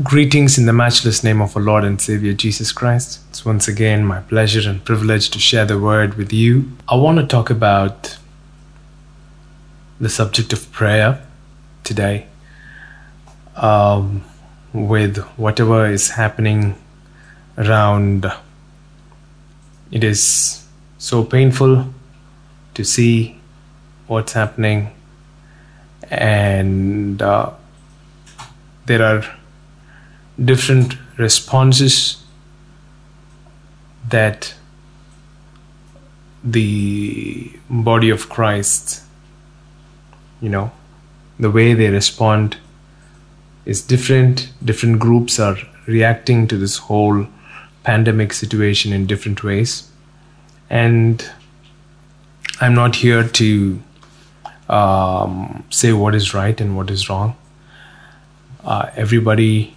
Greetings in the matchless name of our Lord and Savior Jesus Christ. It's once again my pleasure and privilege to share the word with you. I want to talk about the subject of prayer today. Um, with whatever is happening around, it is so painful to see what's happening, and uh, there are different responses that the body of Christ, you know, the way they respond is different. Different groups are reacting to this whole pandemic situation in different ways. And I'm not here to um, say what is right and what is wrong. Uh, everybody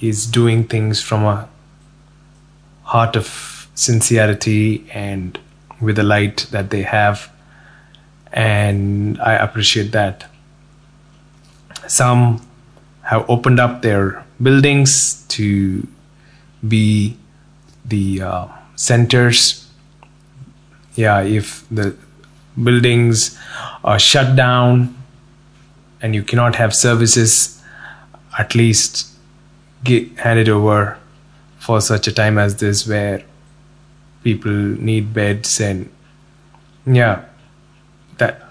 is doing things from a heart of sincerity and with the light that they have. And i appreciate that. Some have opened up their buildings to be the uh, centers. Yeah if the buildings are shut down and you cannot have services at least get handed over for such a time as this where people need beds and yeah that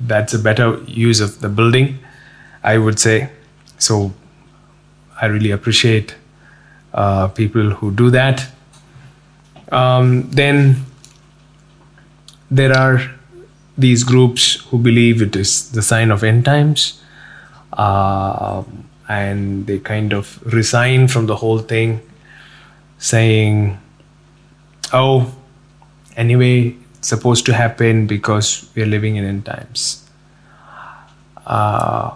that's a better use of the building i would say. So i really appreciate uh, people who do that. Um, then there are these groups who believe it is the sign of end times. Uh, and they kind of resign from the whole thing, saying, Oh, anyway, it's supposed to happen because we're living in end times. Uh,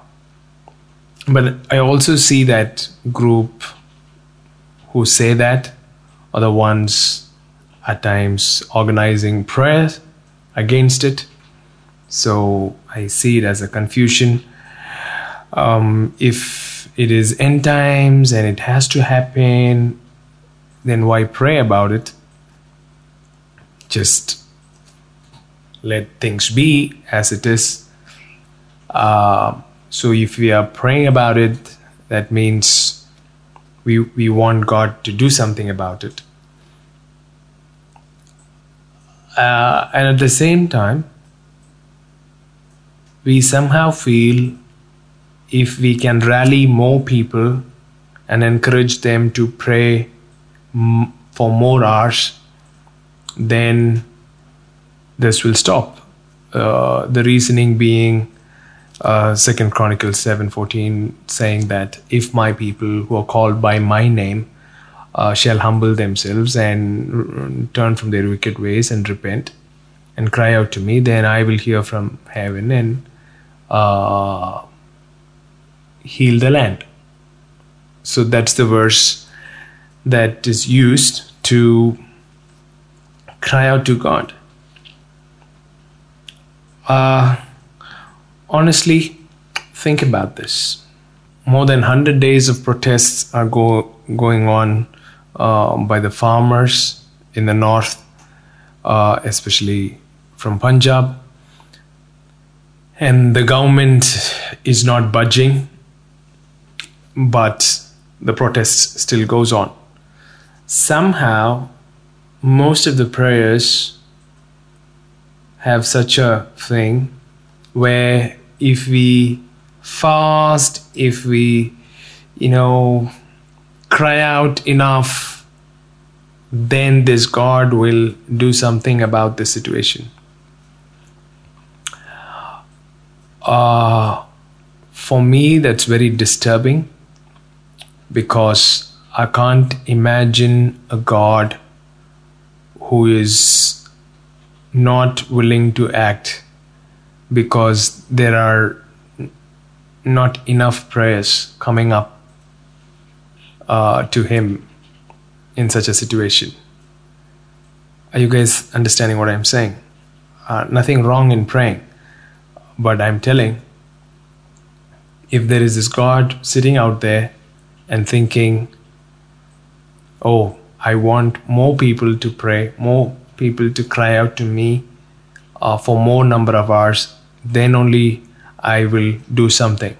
but I also see that group who say that are the ones at times organizing prayers against it. So I see it as a confusion. Um, if it is end times and it has to happen, then why pray about it? Just let things be as it is. Uh, so if we are praying about it, that means we, we want God to do something about it. Uh, and at the same time, we somehow feel if we can rally more people and encourage them to pray m- for more hours, then this will stop. Uh, the reasoning being uh, Second Chronicles seven fourteen, saying that if my people who are called by my name uh, shall humble themselves and turn from their wicked ways and repent and cry out to me, then I will hear from heaven and uh, heal the land. So that's the verse that is used to cry out to God. Uh, honestly, think about this. More than 100 days of protests are go, going on uh, by the farmers in the north, uh, especially from Punjab. And the government is not budging but the protest still goes on. Somehow, most of the prayers have such a thing where if we fast, if we, you know, cry out enough, then this God will do something about the situation. Uh, for me, that's very disturbing because I can't imagine a God who is not willing to act because there are not enough prayers coming up uh, to Him in such a situation. Are you guys understanding what I'm saying? Uh, nothing wrong in praying, but I'm telling if there is this God sitting out there and thinking, oh, I want more people to pray, more people to cry out to me uh, for more number of hours, then only I will do something.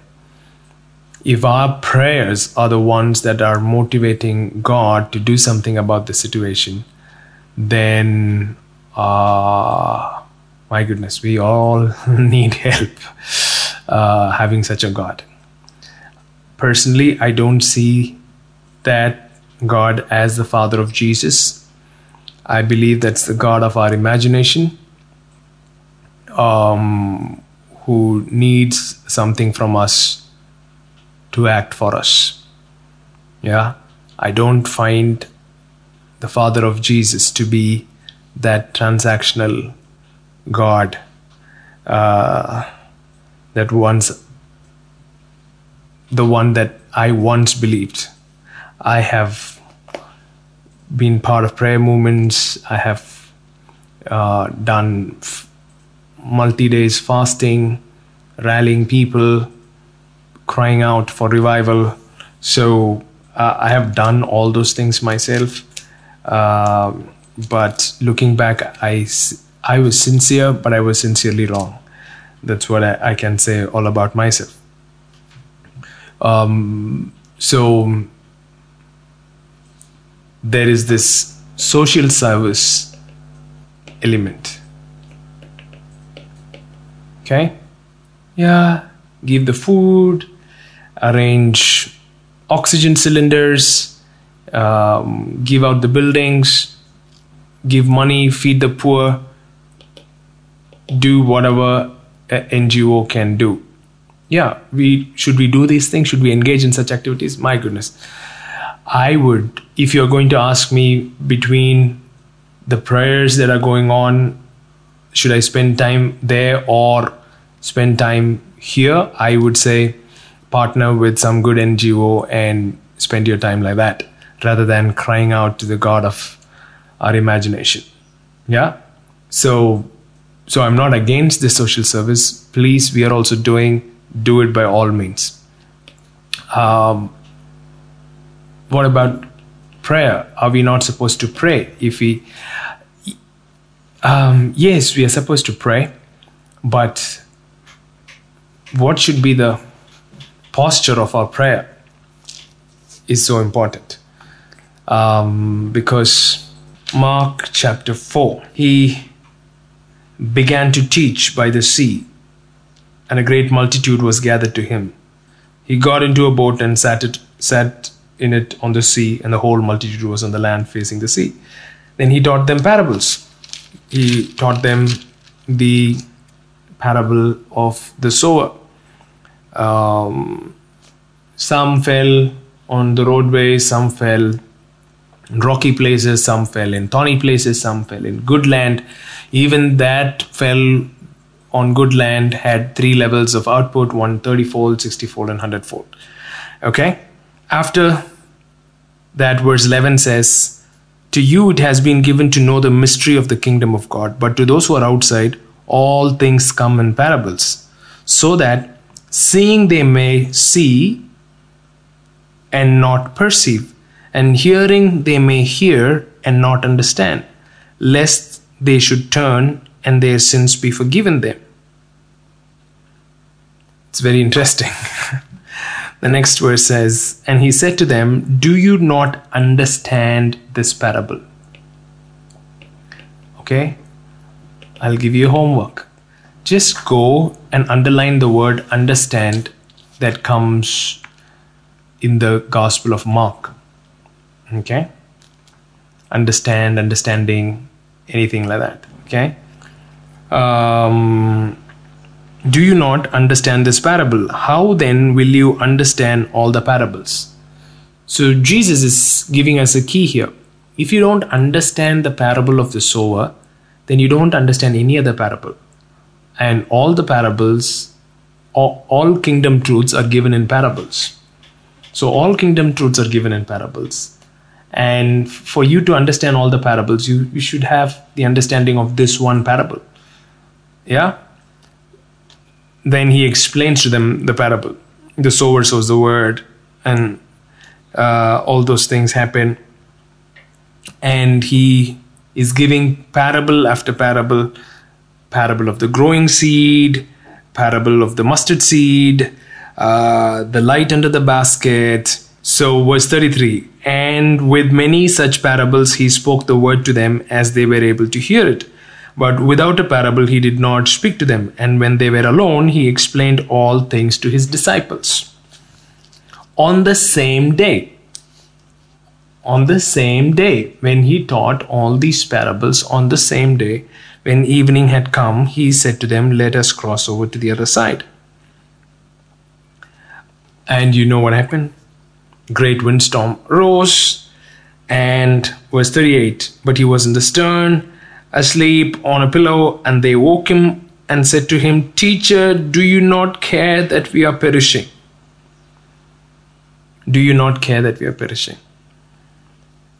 If our prayers are the ones that are motivating God to do something about the situation, then uh, my goodness, we all need help uh, having such a God. Personally, I don't see that God as the Father of Jesus. I believe that's the God of our imagination um, who needs something from us to act for us. Yeah, I don't find the Father of Jesus to be that transactional God uh, that once the one that I once believed. I have been part of prayer movements. I have uh, done f- multi days fasting, rallying people, crying out for revival. So uh, I have done all those things myself. Uh, but looking back, I, I was sincere, but I was sincerely wrong. That's what I, I can say all about myself. Um, so there is this social service element. Okay? Yeah, give the food, arrange oxygen cylinders, um, give out the buildings, give money, feed the poor, do whatever NGO can do. Yeah, we should we do these things? Should we engage in such activities? My goodness. I would, if you're going to ask me between the prayers that are going on, should I spend time there or spend time here? I would say partner with some good NGO and spend your time like that rather than crying out to the God of our imagination. Yeah? So so I'm not against the social service. Please, we are also doing do it by all means. Um, what about prayer? Are we not supposed to pray? If we, um, yes, we are supposed to pray, but what should be the posture of our prayer is so important. Um, because Mark chapter 4, he began to teach by the sea, and a great multitude was gathered to him. He got into a boat and sat, it, sat in it on the sea, and the whole multitude was on the land facing the sea. Then he taught them parables. He taught them the parable of the sower. Um, some fell on the roadway, some fell in rocky places, some fell in thorny places, some fell in good land. Even that fell on good land had three levels of output 130 fold, 60 fold, and 100 fold. Okay? After that, verse 11 says, To you it has been given to know the mystery of the kingdom of God, but to those who are outside, all things come in parables, so that seeing they may see and not perceive, and hearing they may hear and not understand, lest they should turn and their sins be forgiven them. It's very interesting. the next verse says, And he said to them, Do you not understand this parable? Okay, I'll give you homework. Just go and underline the word understand that comes in the Gospel of Mark. Okay, understand, understanding, anything like that. Okay. Um, do you not understand this parable? How then will you understand all the parables? So, Jesus is giving us a key here. If you don't understand the parable of the sower, then you don't understand any other parable. And all the parables, all, all kingdom truths are given in parables. So, all kingdom truths are given in parables. And for you to understand all the parables, you, you should have the understanding of this one parable. Yeah? Then he explains to them the parable. The sower sows the word, and uh, all those things happen. And he is giving parable after parable parable of the growing seed, parable of the mustard seed, uh, the light under the basket. So, verse 33 And with many such parables, he spoke the word to them as they were able to hear it. But without a parable, he did not speak to them. And when they were alone, he explained all things to his disciples. On the same day, on the same day, when he taught all these parables, on the same day, when evening had come, he said to them, Let us cross over to the other side. And you know what happened? Great windstorm rose, and verse 38 But he was in the stern, asleep on a pillow, and they woke him and said to him, Teacher, do you not care that we are perishing? Do you not care that we are perishing?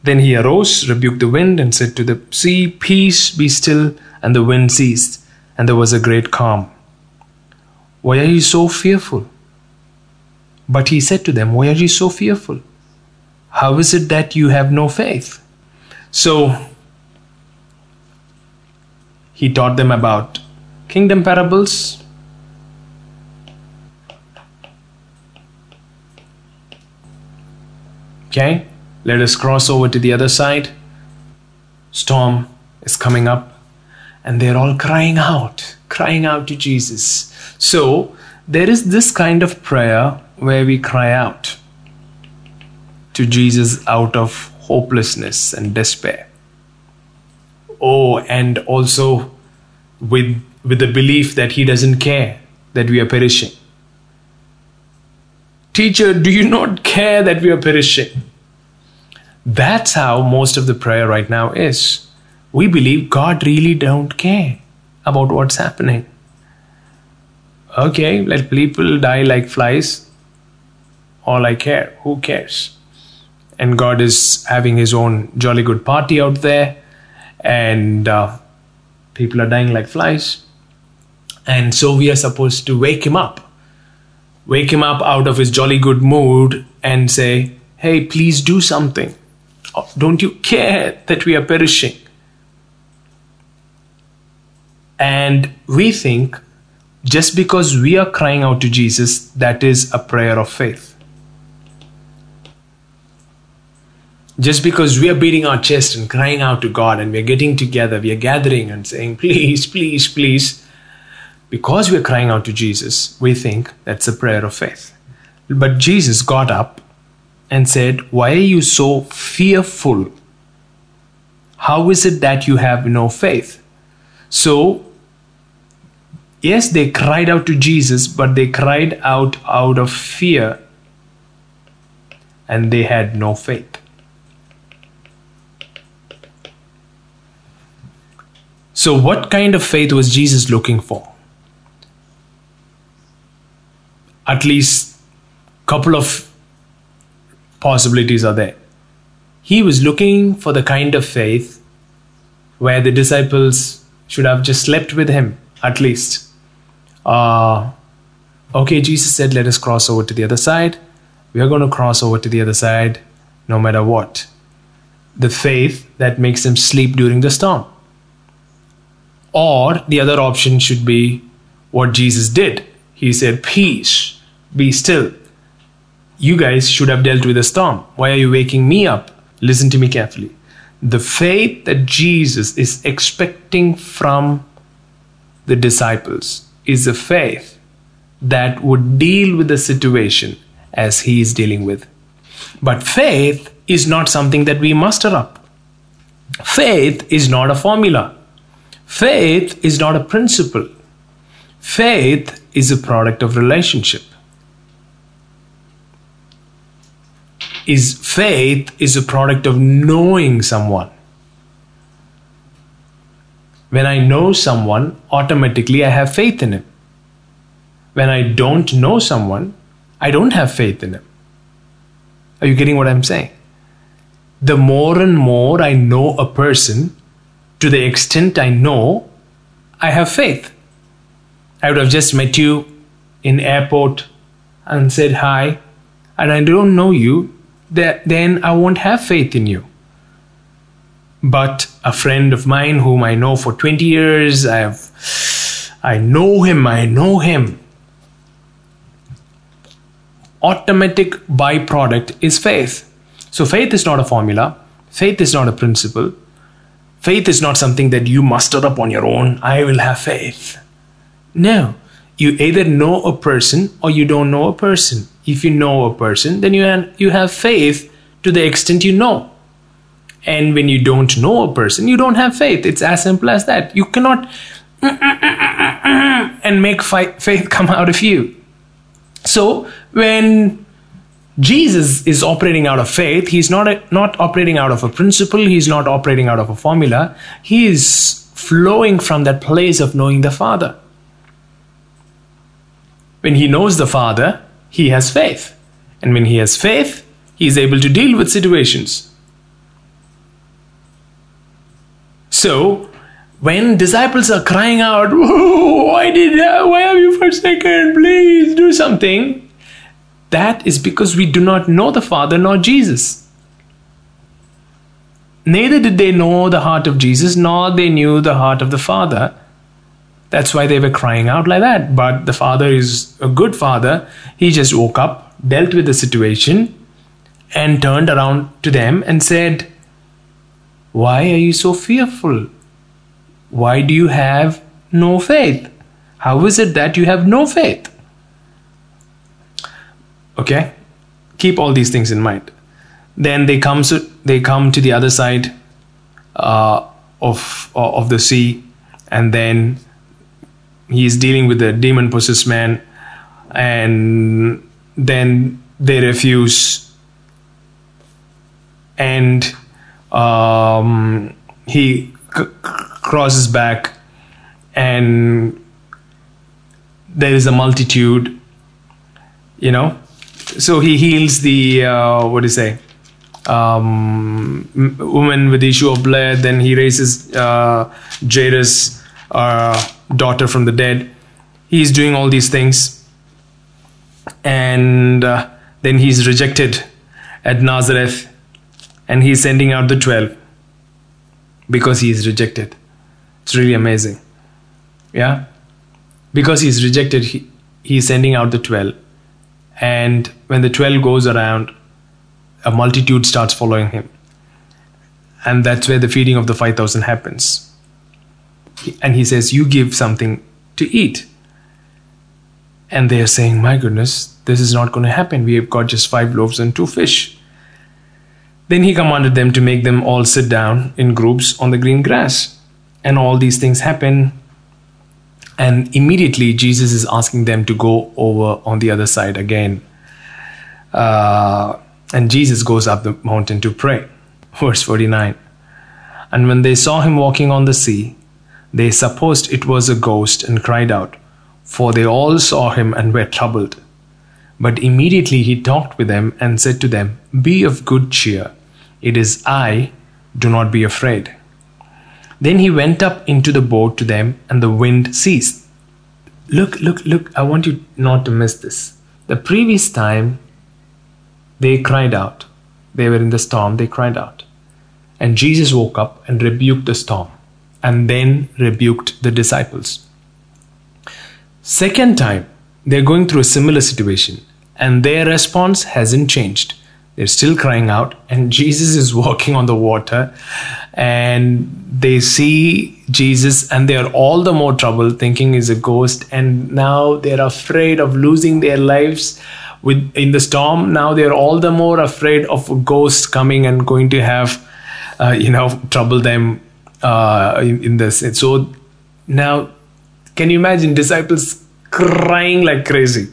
Then he arose, rebuked the wind, and said to the sea, Peace, be still. And the wind ceased, and there was a great calm. Why are you so fearful? But he said to them, Why are you so fearful? How is it that you have no faith? So he taught them about kingdom parables. Okay, let us cross over to the other side. Storm is coming up, and they're all crying out, crying out to Jesus. So, there is this kind of prayer where we cry out to Jesus out of hopelessness and despair. Oh, and also with, with the belief that He doesn't care that we are perishing. Teacher, do you not care that we are perishing? That's how most of the prayer right now is. We believe God really don't care about what's happening. Okay, let people die like flies. All I care. Who cares? And God is having his own jolly good party out there, and uh, people are dying like flies. And so we are supposed to wake him up. Wake him up out of his jolly good mood and say, Hey, please do something. Don't you care that we are perishing? And we think just because we are crying out to Jesus, that is a prayer of faith. Just because we are beating our chest and crying out to God and we are getting together, we are gathering and saying, please, please, please, because we are crying out to Jesus, we think that's a prayer of faith. But Jesus got up and said, Why are you so fearful? How is it that you have no faith? So, yes, they cried out to Jesus, but they cried out out of fear and they had no faith. So, what kind of faith was Jesus looking for? At least a couple of possibilities are there. He was looking for the kind of faith where the disciples should have just slept with him, at least. Uh, okay, Jesus said, Let us cross over to the other side. We are going to cross over to the other side no matter what. The faith that makes them sleep during the storm. Or the other option should be what Jesus did. He said, Peace, be still. You guys should have dealt with the storm. Why are you waking me up? Listen to me carefully. The faith that Jesus is expecting from the disciples is a faith that would deal with the situation as he is dealing with. But faith is not something that we muster up. Faith is not a formula. Faith is not a principle. Faith is a product of relationship. is faith is a product of knowing someone. When I know someone, automatically I have faith in him. When I don't know someone, I don't have faith in him. Are you getting what I'm saying? The more and more I know a person, to the extent I know, I have faith. I would have just met you in airport and said hi, and I don't know you, then I won't have faith in you. But a friend of mine whom I know for 20 years, I have I know him, I know him. Automatic byproduct is faith. So faith is not a formula, faith is not a principle. Faith is not something that you muster up on your own. I will have faith. No. You either know a person or you don't know a person. If you know a person, then you have, you have faith to the extent you know. And when you don't know a person, you don't have faith. It's as simple as that. You cannot and make faith come out of you. So when Jesus is operating out of faith, he's not a, not operating out of a principle, he's not operating out of a formula. He is flowing from that place of knowing the Father. When he knows the Father, he has faith. And when he has faith, he is able to deal with situations. So, when disciples are crying out, why did why have you forsaken? Please do something. That is because we do not know the Father nor Jesus. Neither did they know the heart of Jesus, nor they knew the heart of the Father. That's why they were crying out like that. But the Father is a good Father. He just woke up, dealt with the situation, and turned around to them and said, Why are you so fearful? Why do you have no faith? How is it that you have no faith? Okay? Keep all these things in mind. Then they come to, they come to the other side uh, of, uh, of the sea, and then he is dealing with the demon possessed man, and then they refuse, and um, he crosses back and there is a multitude you know so he heals the uh, what do you say um, woman with the issue of blood then he raises uh, jairus uh, daughter from the dead he's doing all these things and uh, then he's rejected at nazareth and he's sending out the 12 because he is rejected it's really amazing. Yeah? Because he's rejected, he, he's sending out the 12. And when the 12 goes around, a multitude starts following him. And that's where the feeding of the 5,000 happens. And he says, You give something to eat. And they are saying, My goodness, this is not going to happen. We have got just five loaves and two fish. Then he commanded them to make them all sit down in groups on the green grass and all these things happen and immediately jesus is asking them to go over on the other side again. Uh, and jesus goes up the mountain to pray. Verse 49 and when they saw him walking on the sea they supposed it was a ghost and cried out for they all saw him and were troubled. But immediately he talked with them and said to them be of good cheer. It is i do not be afraid then he went up into the boat to them, and the wind ceased. Look, look, look, I want you not to miss this. The previous time they cried out, they were in the storm, they cried out. And Jesus woke up and rebuked the storm, and then rebuked the disciples. Second time, they're going through a similar situation, and their response hasn't changed. They're still crying out, and Jesus is walking on the water, and they see Jesus, and they're all the more troubled, thinking he's a ghost, and now they're afraid of losing their lives with in the storm. Now they're all the more afraid of a ghost coming and going to have, uh, you know, trouble them uh, in, in this. And so now, can you imagine disciples crying like crazy?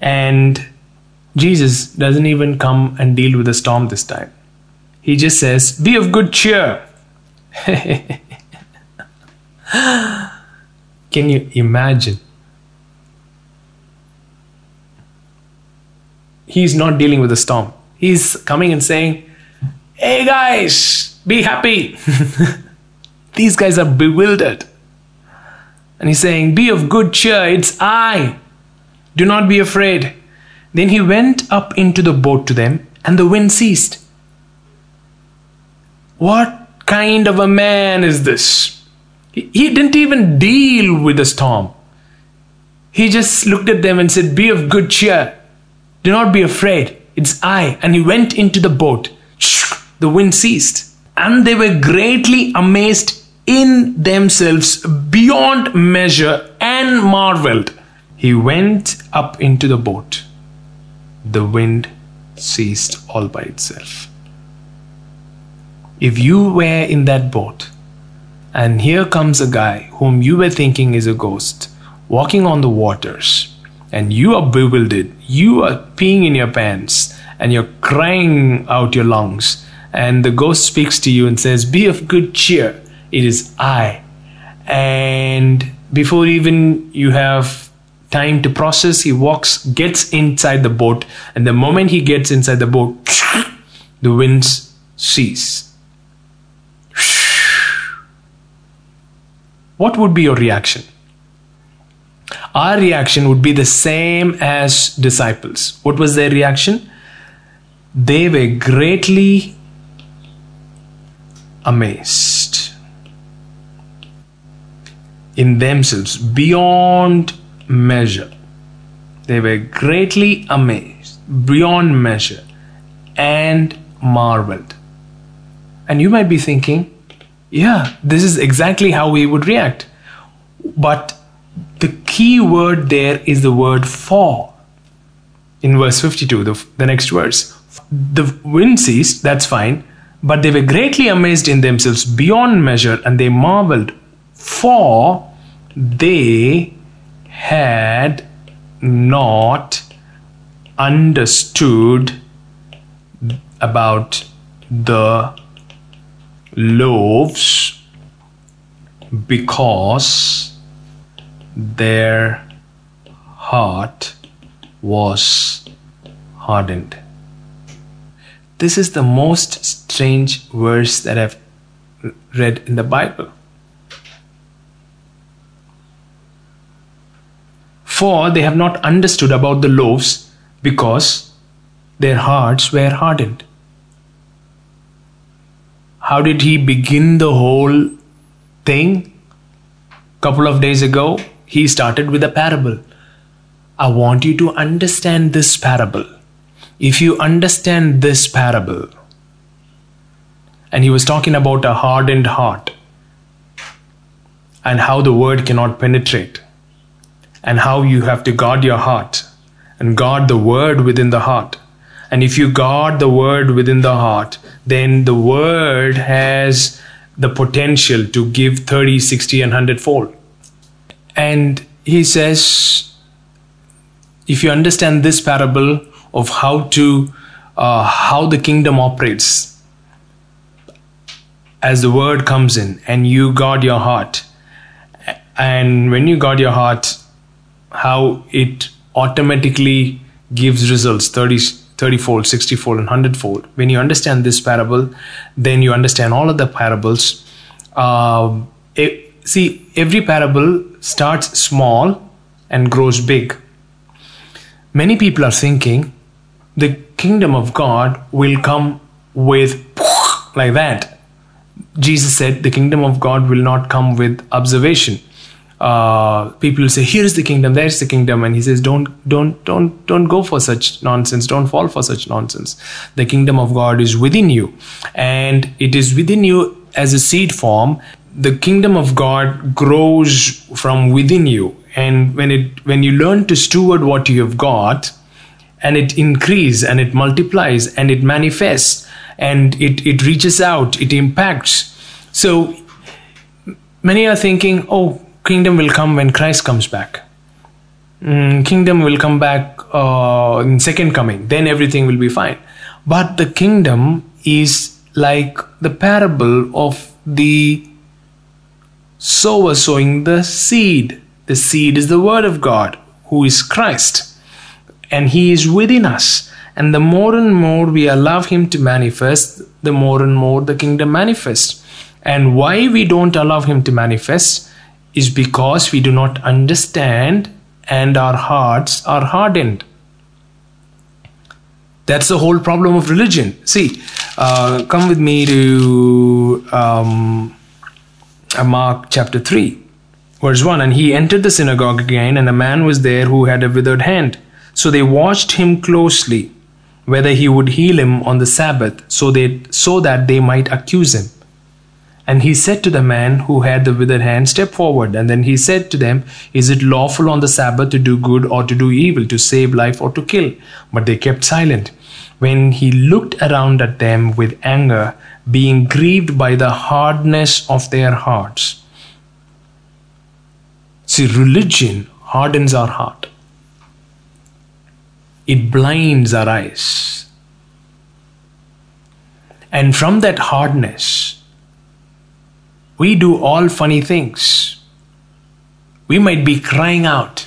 And Jesus doesn't even come and deal with the storm this time. He just says, Be of good cheer. Can you imagine? He's not dealing with the storm. He's coming and saying, Hey guys, be happy. These guys are bewildered. And he's saying, Be of good cheer, it's I. Do not be afraid. Then he went up into the boat to them, and the wind ceased. What kind of a man is this? He, didn't even deal with the storm. He just looked at them and said, Be of good cheer. Do not be afraid. It's I. And he went into the boat. The wind ceased. And they were greatly amazed in themselves beyond measure and marveled. He went up into the boat. The wind ceased all by itself. If you were in that boat, and here comes a guy whom you were thinking is a ghost walking on the waters, and you are bewildered, you are peeing in your pants, and you're crying out your lungs, and the ghost speaks to you and says, Be of good cheer, it is I. And before even you have time to process, he walks, gets inside the boat, and the moment he gets inside the boat, the winds cease. What would be your reaction? Our reaction would be the same as disciples. What was their reaction? They were greatly amazed in themselves beyond measure. They were greatly amazed beyond measure and marveled. And you might be thinking, yeah, this is exactly how we would react. But the key word there is the word for. In verse 52, the, the next verse. The wind ceased, that's fine, but they were greatly amazed in themselves beyond measure and they marveled, for they had not understood about the loaves because their heart was hardened. This is the most strange verse that I've read in the Bible. For they have not understood about the loaves because their hearts were hardened. How did he begin the whole thing? Couple of days ago, he started with a parable. I want you to understand this parable. If you understand this parable, and he was talking about a hardened heart and how the word cannot penetrate and how you have to guard your heart and guard the word within the heart. And if you guard the word within the heart, then the word has the potential to give 30, 60, and 100 fold. And he says, if you understand this parable of how to, uh, how the kingdom operates, as the word comes in and you guard your heart, and when you guard your heart, how it automatically gives results 30 30 fold 60 fold and 100 fold when you understand this parable then you understand all of the parables it, um, see every parable starts small and grows big. Many people are thinking the kingdom of god will come with like that. Jesus said the kingdom of god will not come with observation uh, people say here is the kingdom there's the kingdom. And he says don't don't don't don't go for such nonsense. Don't fall for such nonsense. The kingdom of god is within you. And it is within you as a seed form. The kingdom of god grows from within you. And when it when you learn to steward what you have got and it increases and it multiplies and it manifests and it it reaches out it impacts. So many are thinking oh kingdom will come when Christ comes back. Mm, kingdom will come back uh, in second coming. Then everything will be fine. But the kingdom is like the parable of the sower sowing the seed. The seed is the word of God, who is Christ, and He is within us. And the more and more we allow Him to manifest, the more and more the kingdom manifests. And why we don't allow Him to manifest? Is because we do not understand and our hearts are hardened. That's the whole problem of religion. See, uh, come with me to um, uh, Mark chapter 3, verse 1. And he entered the synagogue again, and a man was there who had a withered hand. So they watched him closely, whether he would heal him on the Sabbath, so, they, so that they might accuse him. And he said to the man who had the withered hand, Step forward. And then he said to them, Is it lawful on the Sabbath to do good or to do evil, to save life or to kill? But they kept silent. When he looked around at them with anger, being grieved by the hardness of their hearts. See, religion hardens our heart, it blinds our eyes. And from that hardness, we do all funny things. We might be crying out.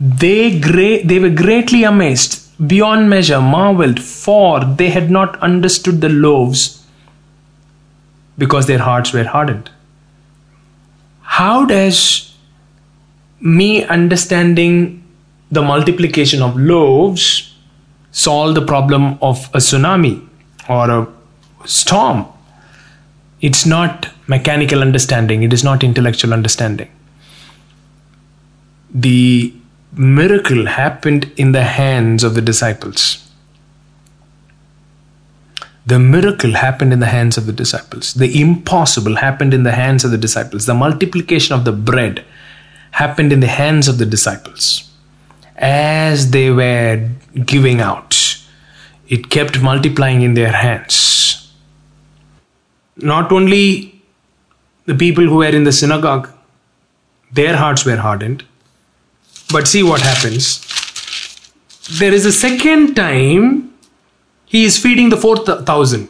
They, gra- they were greatly amazed, beyond measure, marveled, for they had not understood the loaves because their hearts were hardened. How does me understanding the multiplication of loaves solve the problem of a tsunami or a storm? It's not mechanical understanding, it is not intellectual understanding. The miracle happened in the hands of the disciples. The miracle happened in the hands of the disciples. The impossible happened in the hands of the disciples. The multiplication of the bread happened in the hands of the disciples. As they were giving out, it kept multiplying in their hands. Not only the people who were in the synagogue, their hearts were hardened, but see what happens. There is a second time he is feeding the 4,000,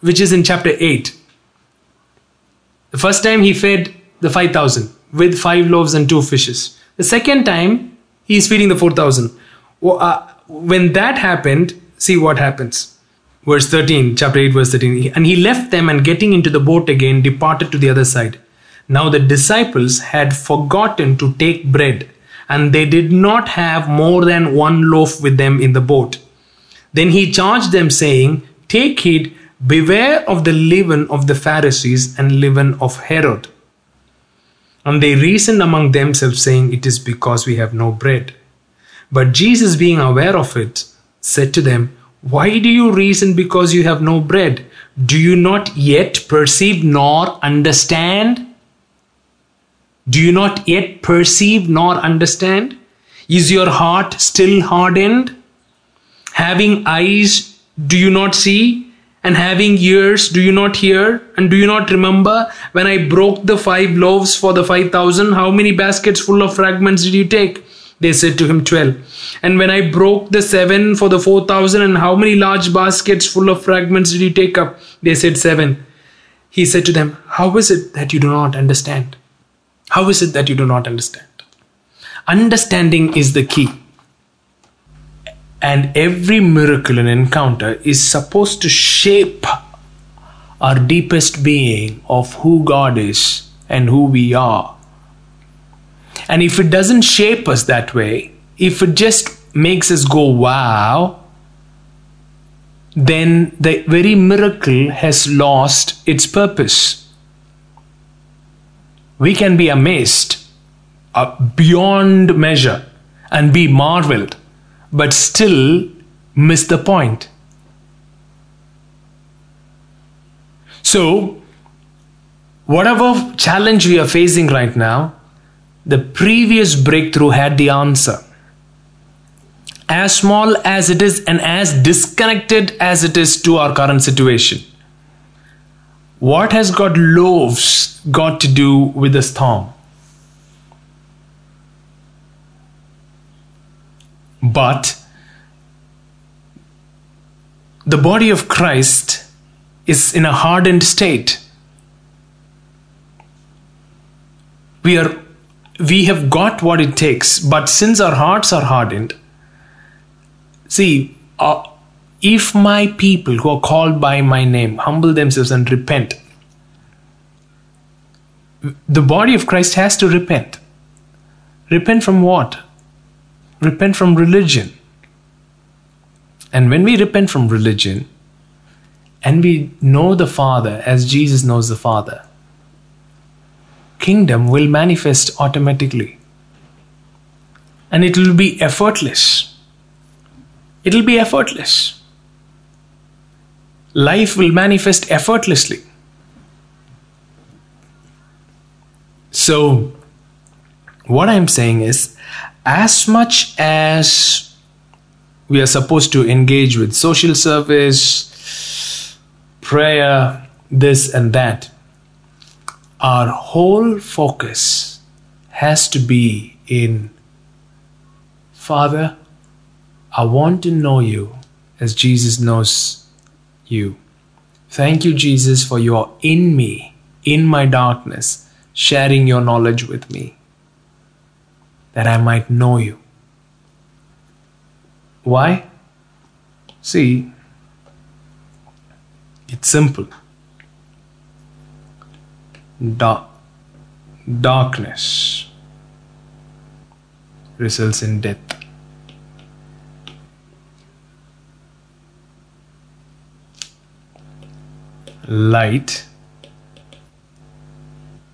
which is in chapter 8. The first time he fed the 5,000 with five loaves and two fishes. The second time he is feeding the 4,000. Uh, when that happened, see what happens. Verse 13, chapter 8, verse 13. And he left them and getting into the boat again departed to the other side. Now the disciples had forgotten to take bread and they did not have more than one loaf with them in the boat. Then he charged them, saying, Take heed, beware of the leaven of the Pharisees and leaven of Herod. And they reasoned among themselves, saying, It is because we have no bread. But Jesus, being aware of it, said to them, Why do you reason because you have no bread? Do you not yet perceive nor understand? Do you not yet perceive nor understand? Is your heart still hardened? Having eyes, do you not see? And having ears, do you not hear? And do you not remember when I broke the five loaves for the five thousand? How many baskets full of fragments did you take? They said to him, Twelve. And when I broke the seven for the four thousand, and how many large baskets full of fragments did you take up? They said, Seven. He said to them, How is it that you do not understand? How is it that you do not understand? Understanding is the key. And every miracle and encounter is supposed to shape our deepest being of who God is and who we are. And if it doesn't shape us that way, if it just makes us go wow, then the very miracle has lost its purpose. We can be amazed uh, beyond measure and be marveled but still miss the point. So, whatever challenge we are facing right now, the previous breakthrough had the answer. As small as it is and as disconnected as it is to our current situation. What has got loaves got to do with the storm? But the body of Christ is in a hardened state. We are we have got what it takes, but since our hearts are hardened, see, uh, if my people who are called by my name humble themselves and repent, the body of Christ has to repent. Repent from what? repent from religion. And when we repent from religion and we know the Father as Jesus knows the Father, kingdom will manifest automatically. And it will be effortless. It will be effortless. Life will manifest effortlessly. So, what I'm saying is, as much as we are supposed to engage with social service, prayer, this and that, our whole focus has to be in Father, I want to know you as Jesus knows you. Thank you, Jesus, for you're in me, in my darkness, sharing your knowledge with me, that I might know you. Why? See, it's simple. Da- darkness results in death. Light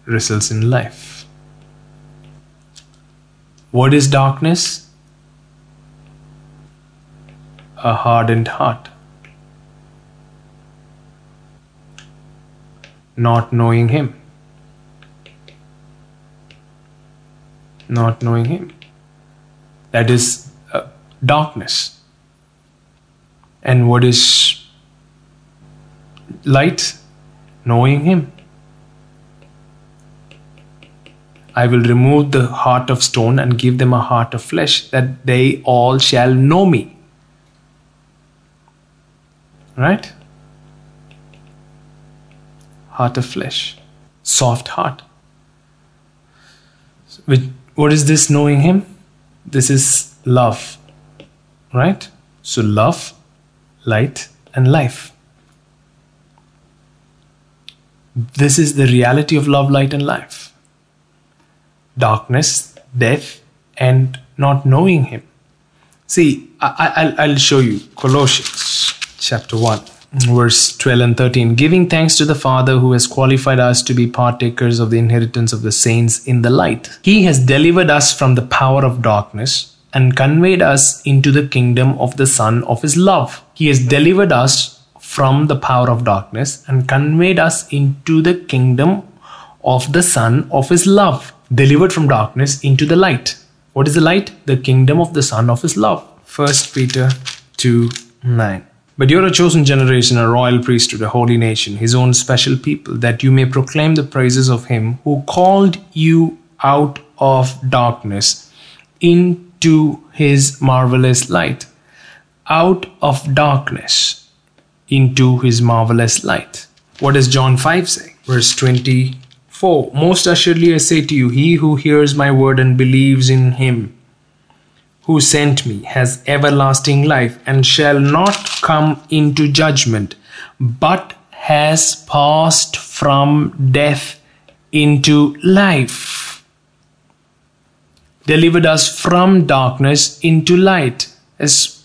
results in life. What is darkness? A hardened heart. Not knowing Him. Not knowing Him. That is uh, darkness. And what is light? Knowing Him. I will remove the heart of stone and give them a heart of flesh, that they all shall know me. Right? Heart of flesh, soft heart. What is this knowing Him? This is love. Right? So, love, light, and life. This is the reality of love, light, and life darkness, death, and not knowing Him. See, I, will show you Colossians chapter 1, verse 12 and 13. Giving thanks to the Father who has qualified us to be partakers of the inheritance of the saints in the light. He has delivered us from the power of darkness and conveyed us into the kingdom of the Son of His love. He has delivered us from the power of darkness and conveyed us into the kingdom of the Son of His love delivered from darkness into the light. What is the light? The kingdom of the Son of His love. 1 Peter 2 9. But you're a chosen generation, a royal priesthood, a holy nation, his own special people, that you may proclaim the praises of him who called you out of darkness into his marvelous light. Out of darkness into his marvelous light. What does John 5 say? Verse 24 most assuredly I say to you, he who hears my word and believes in him who sent me has everlasting life and shall not come into judgment, but has passed from death into life. Delivered us from darkness into light, as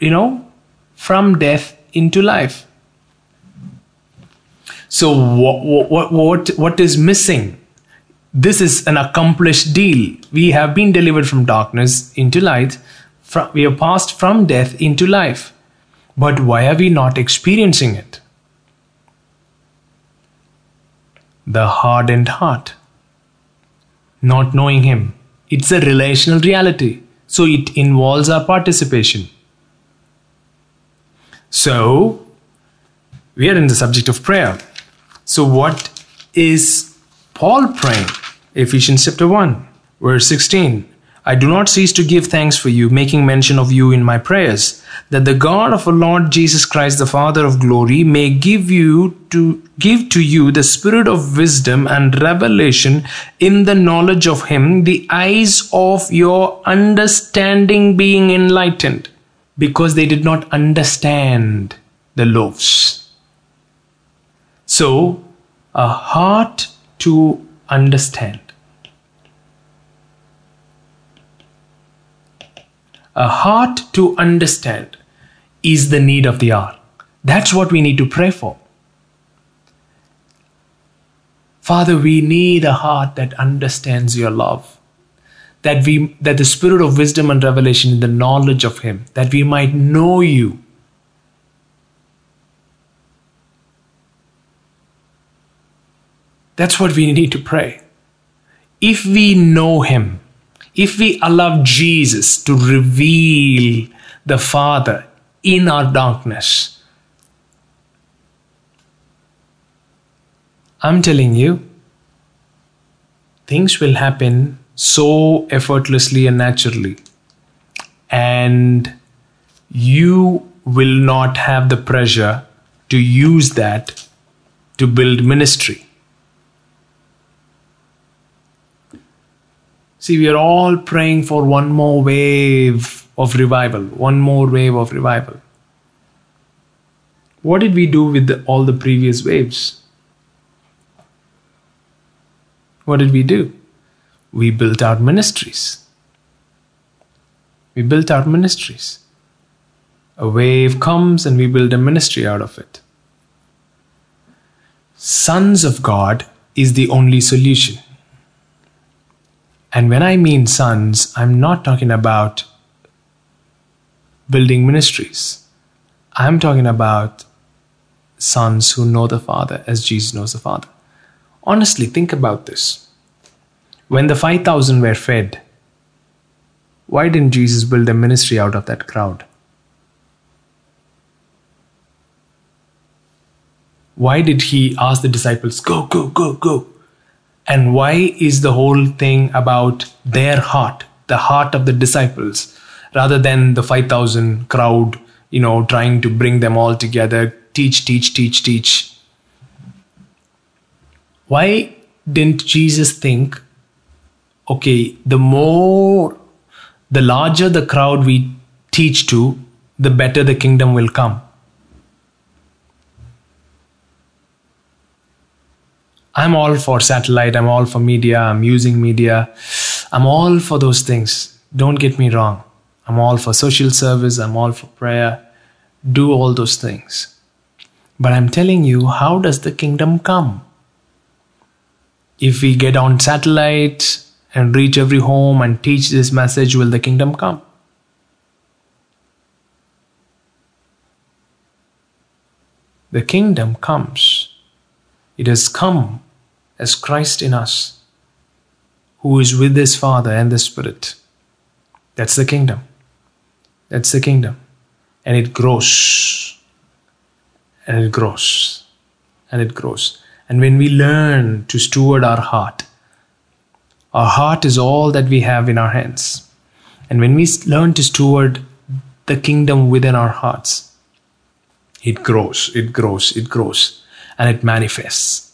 you know, from death into life. So what, what, what, what is missing? This is an accomplished deal. We have been delivered from darkness into light. We have passed from death into life. But why are we not experiencing it? The hardened heart. Not knowing Him. It's a relational reality. So it involves our participation. So, we are in the subject of prayer. So, what is Paul praying? Ephesians chapter 1, verse 16. I do not cease to give thanks for you, making mention of you in my prayers, that the God of our Lord Jesus Christ, the Father of glory, may give you to give to you the spirit of wisdom and revelation in the knowledge of him, the eyes of your understanding being enlightened, because they did not understand the loaves so, a heart to understand. A heart to understand. is the need of the hour. That's what we need to pray for. Father, we need a heart that understands your love. That we that the spirit of wisdom and revelation in the knowledge of him, that we might know you. That's what we need to pray. If we know him, if we allow Jesus to reveal the Father in our darkness, I'm telling you, things will happen so effortlessly and naturally. And you will not have the pressure to use that to build ministry. See, we are all praying for one more wave of revival, one more wave of revival. What did we do with the, all the previous waves? What did we do? We built our ministries. We built our ministries. A wave comes and we build a ministry out of it. Sons of God is the only solution. And when I mean sons, I'm not talking about building ministries. I'm talking about sons who know the Father as Jesus knows the Father. Honestly, think about this. When the 5,000 were fed, why didn't Jesus build a ministry out of that crowd? Why did he ask the disciples, go, go, go, go? And why is the whole thing about their heart, the heart of the disciples, rather than the 5,000 crowd, you know, trying to bring them all together, teach, teach, teach, teach? Why didn't Jesus think, okay, the more, the larger the crowd we teach to, the better the kingdom will come? I'm all for satellite, I'm all for media, I'm using media, I'm all for those things. Don't get me wrong. I'm all for social service, I'm all for prayer. Do all those things. But I'm telling you, how does the kingdom come? If we get on satellite and reach every home and teach this message, will the kingdom come? The kingdom comes it has come as Christ in us, who is with his Father and the Spirit. That's the kingdom. That's the kingdom. And it grows. And it grows. And it grows. And when we learn to steward our heart, our heart is all that we have in our hands. And when we learn to steward the kingdom within our hearts, it grows, it grows, it grows and it manifests.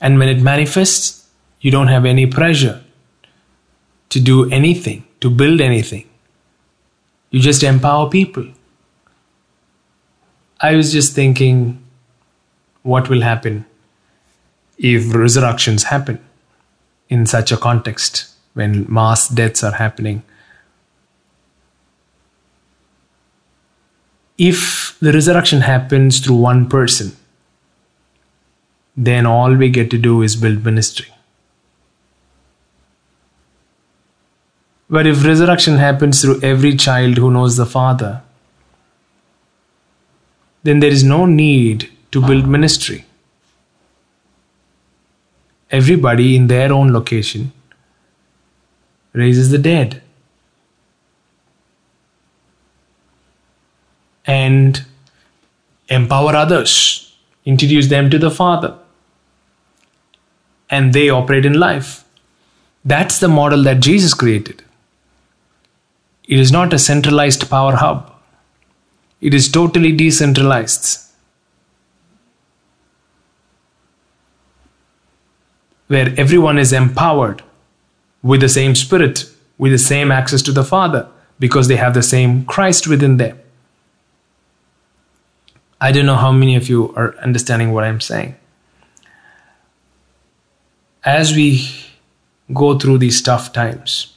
And when it manifests, you don't have any pressure to do anything, to build anything. You just empower people. I was just thinking what will happen if resurrections happen in such a context when mass deaths are happening. If the resurrection happens through one person, then all we get to do is build ministry. But if resurrection happens through every child who knows the Father, then there is no need to build ministry. Everybody in their own location raises the dead. And empower others, introduce them to the Father, and they operate in life. That's the model that Jesus created. It is not a centralized power hub, it is totally decentralized. Where everyone is empowered with the same spirit, with the same access to the Father, because they have the same Christ within them. I don't know how many of you are understanding what I'm saying. As we go through these tough times,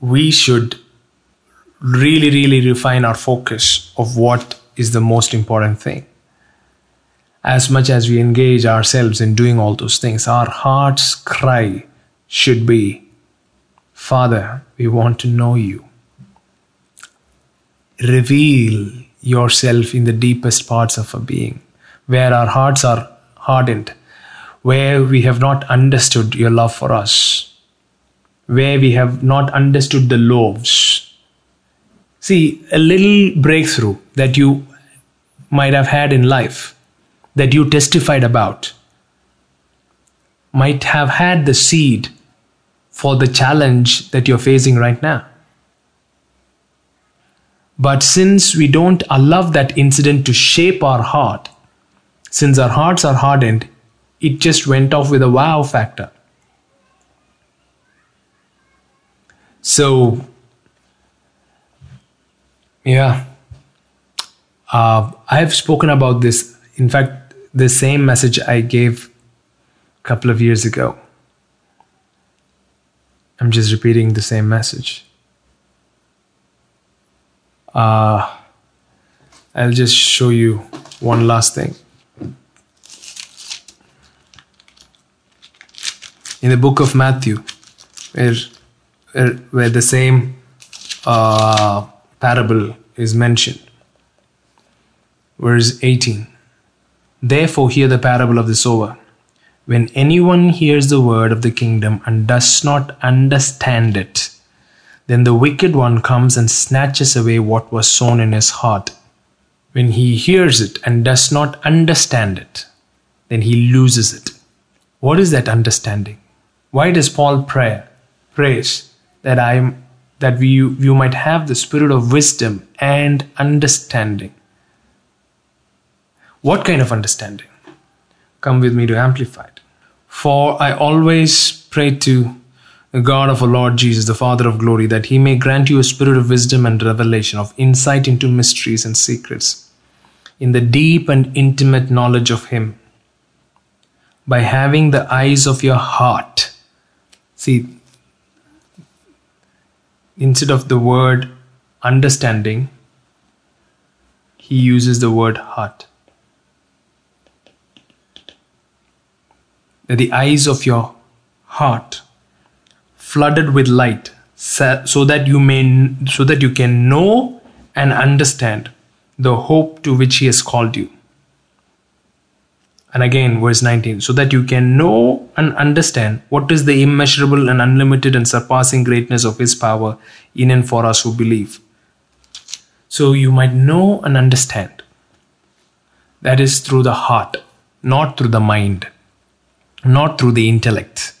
we should really, really refine our focus of what is the most important thing. As much as we engage ourselves in doing all those things, our heart's cry should be Father, we want to know you. Reveal yourself in the deepest parts of our being, where our hearts are hardened, where we have not understood your love for us, where we have not understood the loaves. See, a little breakthrough that you might have had in life, that you testified about, might have had the seed for the challenge that you're facing right now. But since we don't allow that incident to shape our heart, since our hearts are hardened, it just went off with a wow factor. So, yeah, uh, I have spoken about this. In fact, the same message I gave a couple of years ago. I'm just repeating the same message. Uh, I'll just show you one last thing. In the book of Matthew, where, where, the same uh, parable is mentioned, verse 18 Therefore, hear the parable of the sower. When anyone hears the word of the kingdom and does not understand it, then the wicked one comes and snatches away what was sown in his heart. When he hears it and does not understand it, then he loses it. What is that understanding? Why does Paul pray, prays that I that we you might have the spirit of wisdom and understanding? What kind of understanding? Come with me to Amplified. For I always pray to God of our Lord Jesus, the Father of glory, that he may grant you a spirit of wisdom and revelation, of insight into mysteries and secrets, in the deep and intimate knowledge of him, by having the eyes of your heart. See, instead of the word understanding, he uses the word heart. That The eyes of your heart flooded with light so that you may so that you can know and understand the hope to which he has called you. And again verse 19 so that you can know and understand what is the immeasurable and unlimited and surpassing greatness of his power in and for us who believe. So you might know and understand. That is through the heart not through the mind not through the intellect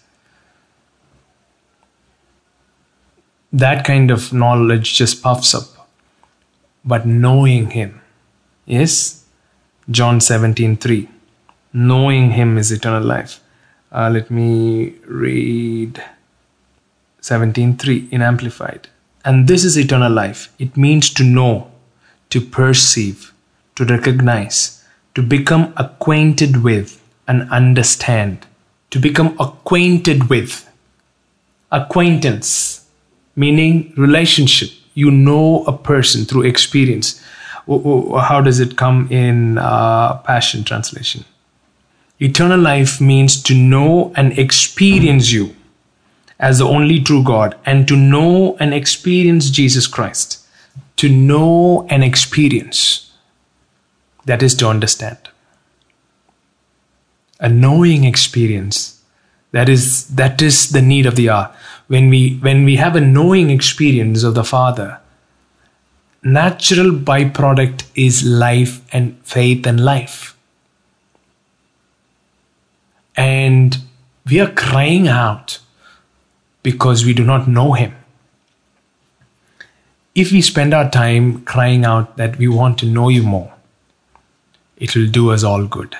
that kind of knowledge just puffs up. But knowing Him is John 17 3. Knowing Him is eternal life. Uh, let me read 17.3 in Amplified. And this is eternal life. It means to know, to perceive, to recognize, to become acquainted with, and understand. To become acquainted with. Acquaintance meaning relationship. You know a person through experience. How does it come in uh, Passion Translation? Eternal life means to know and experience you as the only true God and to know and experience Jesus Christ. To know and experience. That is to understand. A knowing experience. That is, that is the need of the hour when we when we have a knowing experience of the father natural byproduct is life and faith and life. And we are crying out because we do not know him. If we spend our time crying out that we want to know you more it will do us all good.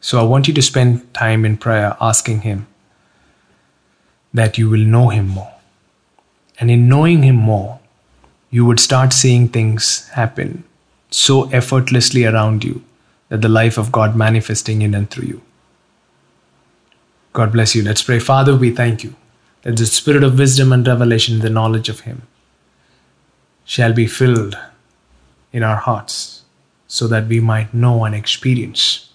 So i want you to spend time in prayer asking him that you will know Him more. And in knowing Him more, you would start seeing things happen so effortlessly around you that the life of God manifesting in and through you. God bless you. Let's pray. Father, we thank you that the spirit of wisdom and revelation, the knowledge of Him, shall be filled in our hearts so that we might know and experience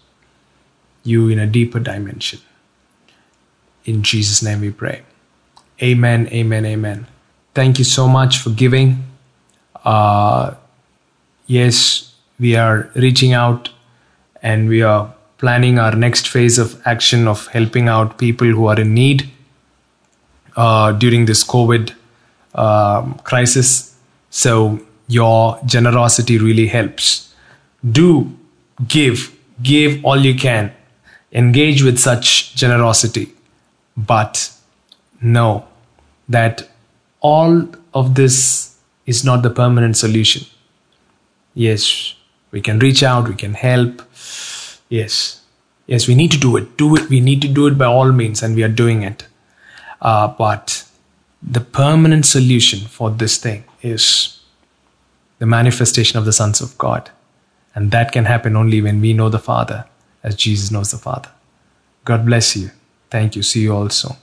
you in a deeper dimension. In Jesus' name we pray. Amen, amen, amen. Thank you so much for giving. Uh, yes, we are reaching out and we are planning our next phase of action of helping out people who are in need uh, during this COVID um, crisis. So, your generosity really helps. Do give, give all you can, engage with such generosity, but know that all of this is not the permanent solution. Yes, we can reach out, we can help. Yes, yes, we need to do it. Do it. We need to do it by all means, and we are doing it. Uh, but the permanent solution for this thing is the manifestation of the sons of God. And that can happen only when we know the Father as Jesus knows the Father. God bless you. Thank you. See you also.